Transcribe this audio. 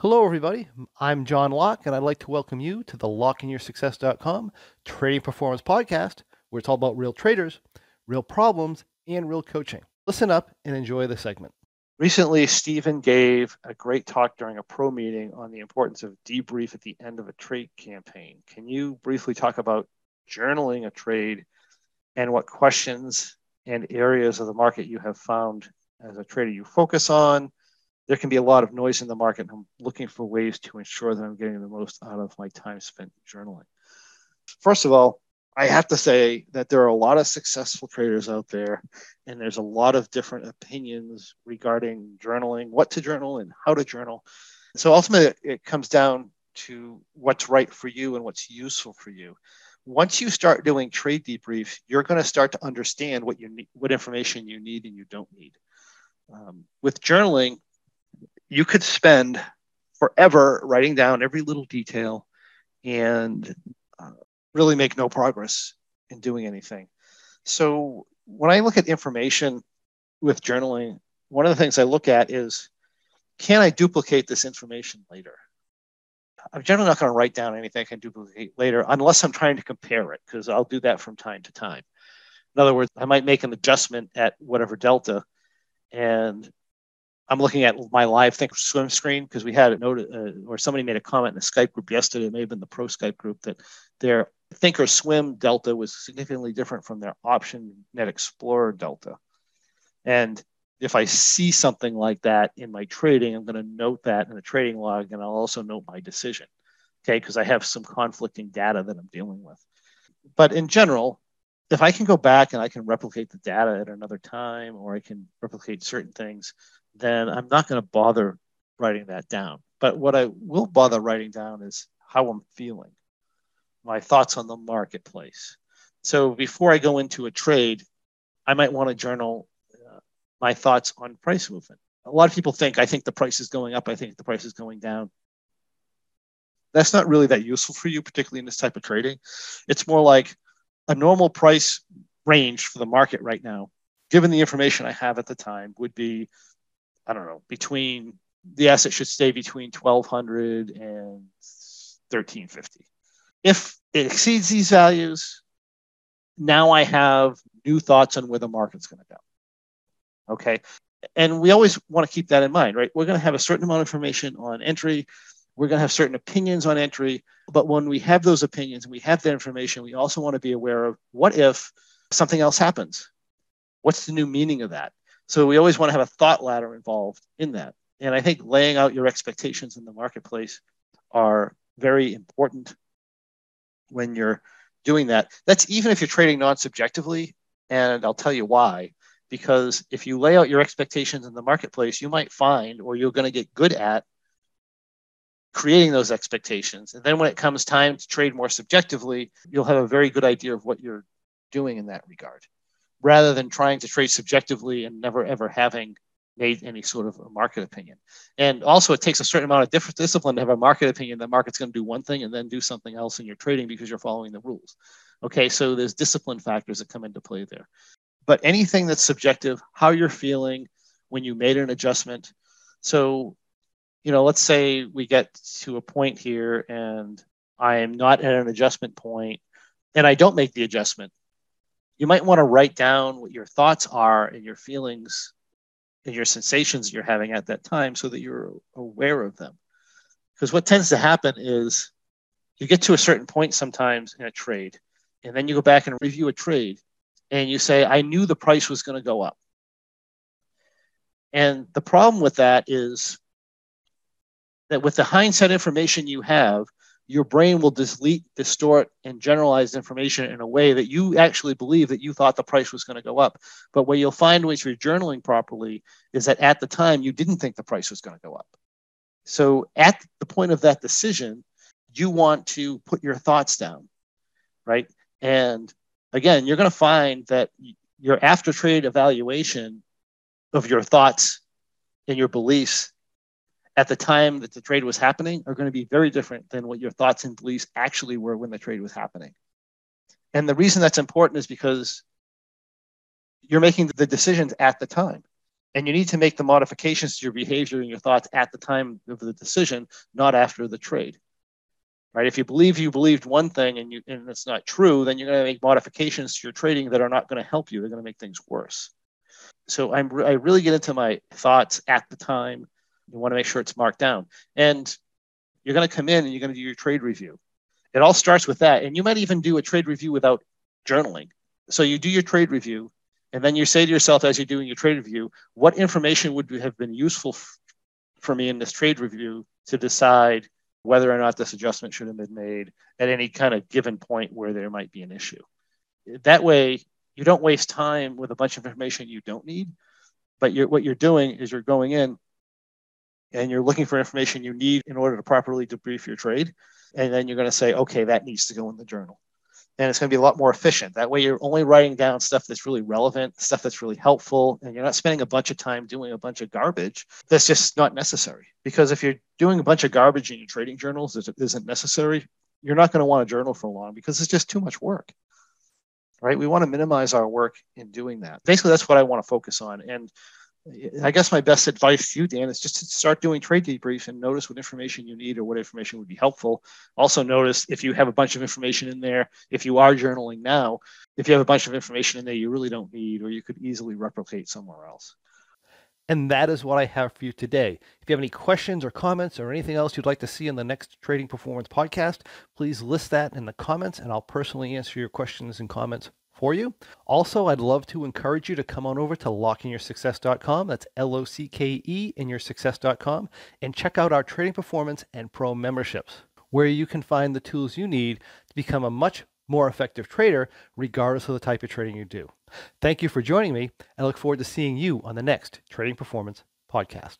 Hello, everybody. I'm John Locke, and I'd like to welcome you to the LockeInYourSuccess.com Trading Performance Podcast, where it's all about real traders, real problems, and real coaching. Listen up and enjoy the segment. Recently, Stephen gave a great talk during a pro meeting on the importance of debrief at the end of a trade campaign. Can you briefly talk about journaling a trade and what questions and areas of the market you have found as a trader you focus on? There can be a lot of noise in the market. And I'm looking for ways to ensure that I'm getting the most out of my time spent journaling. First of all, I have to say that there are a lot of successful traders out there, and there's a lot of different opinions regarding journaling, what to journal, and how to journal. So ultimately, it comes down to what's right for you and what's useful for you. Once you start doing trade debriefs, you're going to start to understand what you need, what information you need and you don't need. Um, with journaling, you could spend forever writing down every little detail and uh, really make no progress in doing anything. So when I look at information with journaling, one of the things I look at is can I duplicate this information later? I'm generally not going to write down anything I can duplicate later unless I'm trying to compare it, because I'll do that from time to time. In other words, I might make an adjustment at whatever delta, and I'm looking at my live Thinkorswim screen because we had a note, uh, or somebody made a comment in the Skype group yesterday. It may have been the Pro Skype group that their Thinkorswim delta was significantly different from their Option Net Explorer delta. And if I see something like that in my trading, I'm going to note that in the trading log, and I'll also note my decision. Okay, because I have some conflicting data that I'm dealing with. But in general, if I can go back and I can replicate the data at another time, or I can replicate certain things, then I'm not going to bother writing that down. But what I will bother writing down is how I'm feeling, my thoughts on the marketplace. So before I go into a trade, I might want to journal uh, my thoughts on price movement. A lot of people think I think the price is going up, I think the price is going down. That's not really that useful for you, particularly in this type of trading. It's more like a normal price range for the market right now, given the information I have at the time, would be I don't know, between the asset should stay between 1200 and 1350. If it exceeds these values, now I have new thoughts on where the market's going to go. Okay. And we always want to keep that in mind, right? We're going to have a certain amount of information on entry. We're going to have certain opinions on entry. But when we have those opinions and we have that information, we also want to be aware of what if something else happens? What's the new meaning of that? So we always want to have a thought ladder involved in that. And I think laying out your expectations in the marketplace are very important when you're doing that. That's even if you're trading non subjectively. And I'll tell you why. Because if you lay out your expectations in the marketplace, you might find, or you're going to get good at, creating those expectations. And then when it comes time to trade more subjectively, you'll have a very good idea of what you're doing in that regard rather than trying to trade subjectively and never ever having made any sort of a market opinion. And also, it takes a certain amount of different discipline to have a market opinion. The market's going to do one thing and then do something else in your trading because you're following the rules. Okay, so there's discipline factors that come into play there. But anything that's subjective, how you're feeling when you made an adjustment. So, you know, let's say we get to a point here and I am not at an adjustment point and I don't make the adjustment you might want to write down what your thoughts are and your feelings and your sensations you're having at that time so that you're aware of them. Because what tends to happen is you get to a certain point sometimes in a trade, and then you go back and review a trade, and you say, I knew the price was going to go up. And the problem with that is that with the hindsight information you have, your brain will delete, distort, and generalize information in a way that you actually believe that you thought the price was going to go up. But what you'll find once you're journaling properly is that at the time you didn't think the price was going to go up. So at the point of that decision, you want to put your thoughts down, right? And again, you're going to find that your after trade evaluation of your thoughts and your beliefs at the time that the trade was happening are going to be very different than what your thoughts and beliefs actually were when the trade was happening. And the reason that's important is because you're making the decisions at the time. And you need to make the modifications to your behavior and your thoughts at the time of the decision, not after the trade. Right? If you believe you believed one thing and you and it's not true, then you're going to make modifications to your trading that are not going to help you. They're going to make things worse. So I'm I really get into my thoughts at the time. You want to make sure it's marked down. And you're going to come in and you're going to do your trade review. It all starts with that. And you might even do a trade review without journaling. So you do your trade review, and then you say to yourself as you're doing your trade review, what information would have been useful f- for me in this trade review to decide whether or not this adjustment should have been made at any kind of given point where there might be an issue. That way, you don't waste time with a bunch of information you don't need. But you're, what you're doing is you're going in and you're looking for information you need in order to properly debrief your trade. And then you're going to say, okay, that needs to go in the journal and it's going to be a lot more efficient. That way, you're only writing down stuff that's really relevant, stuff that's really helpful, and you're not spending a bunch of time doing a bunch of garbage that's just not necessary. Because if you're doing a bunch of garbage in your trading journals that isn't necessary, you're not going to want a journal for long because it's just too much work. Right? We want to minimize our work in doing that. Basically, that's what I want to focus on. And I guess my best advice to you, Dan, is just to start doing trade debriefs and notice what information you need or what information would be helpful. Also, notice if you have a bunch of information in there, if you are journaling now, if you have a bunch of information in there you really don't need or you could easily replicate somewhere else. And that is what I have for you today. If you have any questions or comments or anything else you'd like to see in the next Trading Performance podcast, please list that in the comments and I'll personally answer your questions and comments for you. Also, I'd love to encourage you to come on over to lockeinyoursuccess.com. That's L O C K E in your success.com and check out our trading performance and pro memberships, where you can find the tools you need to become a much more effective trader, regardless of the type of trading you do. Thank you for joining me. I look forward to seeing you on the next Trading Performance podcast.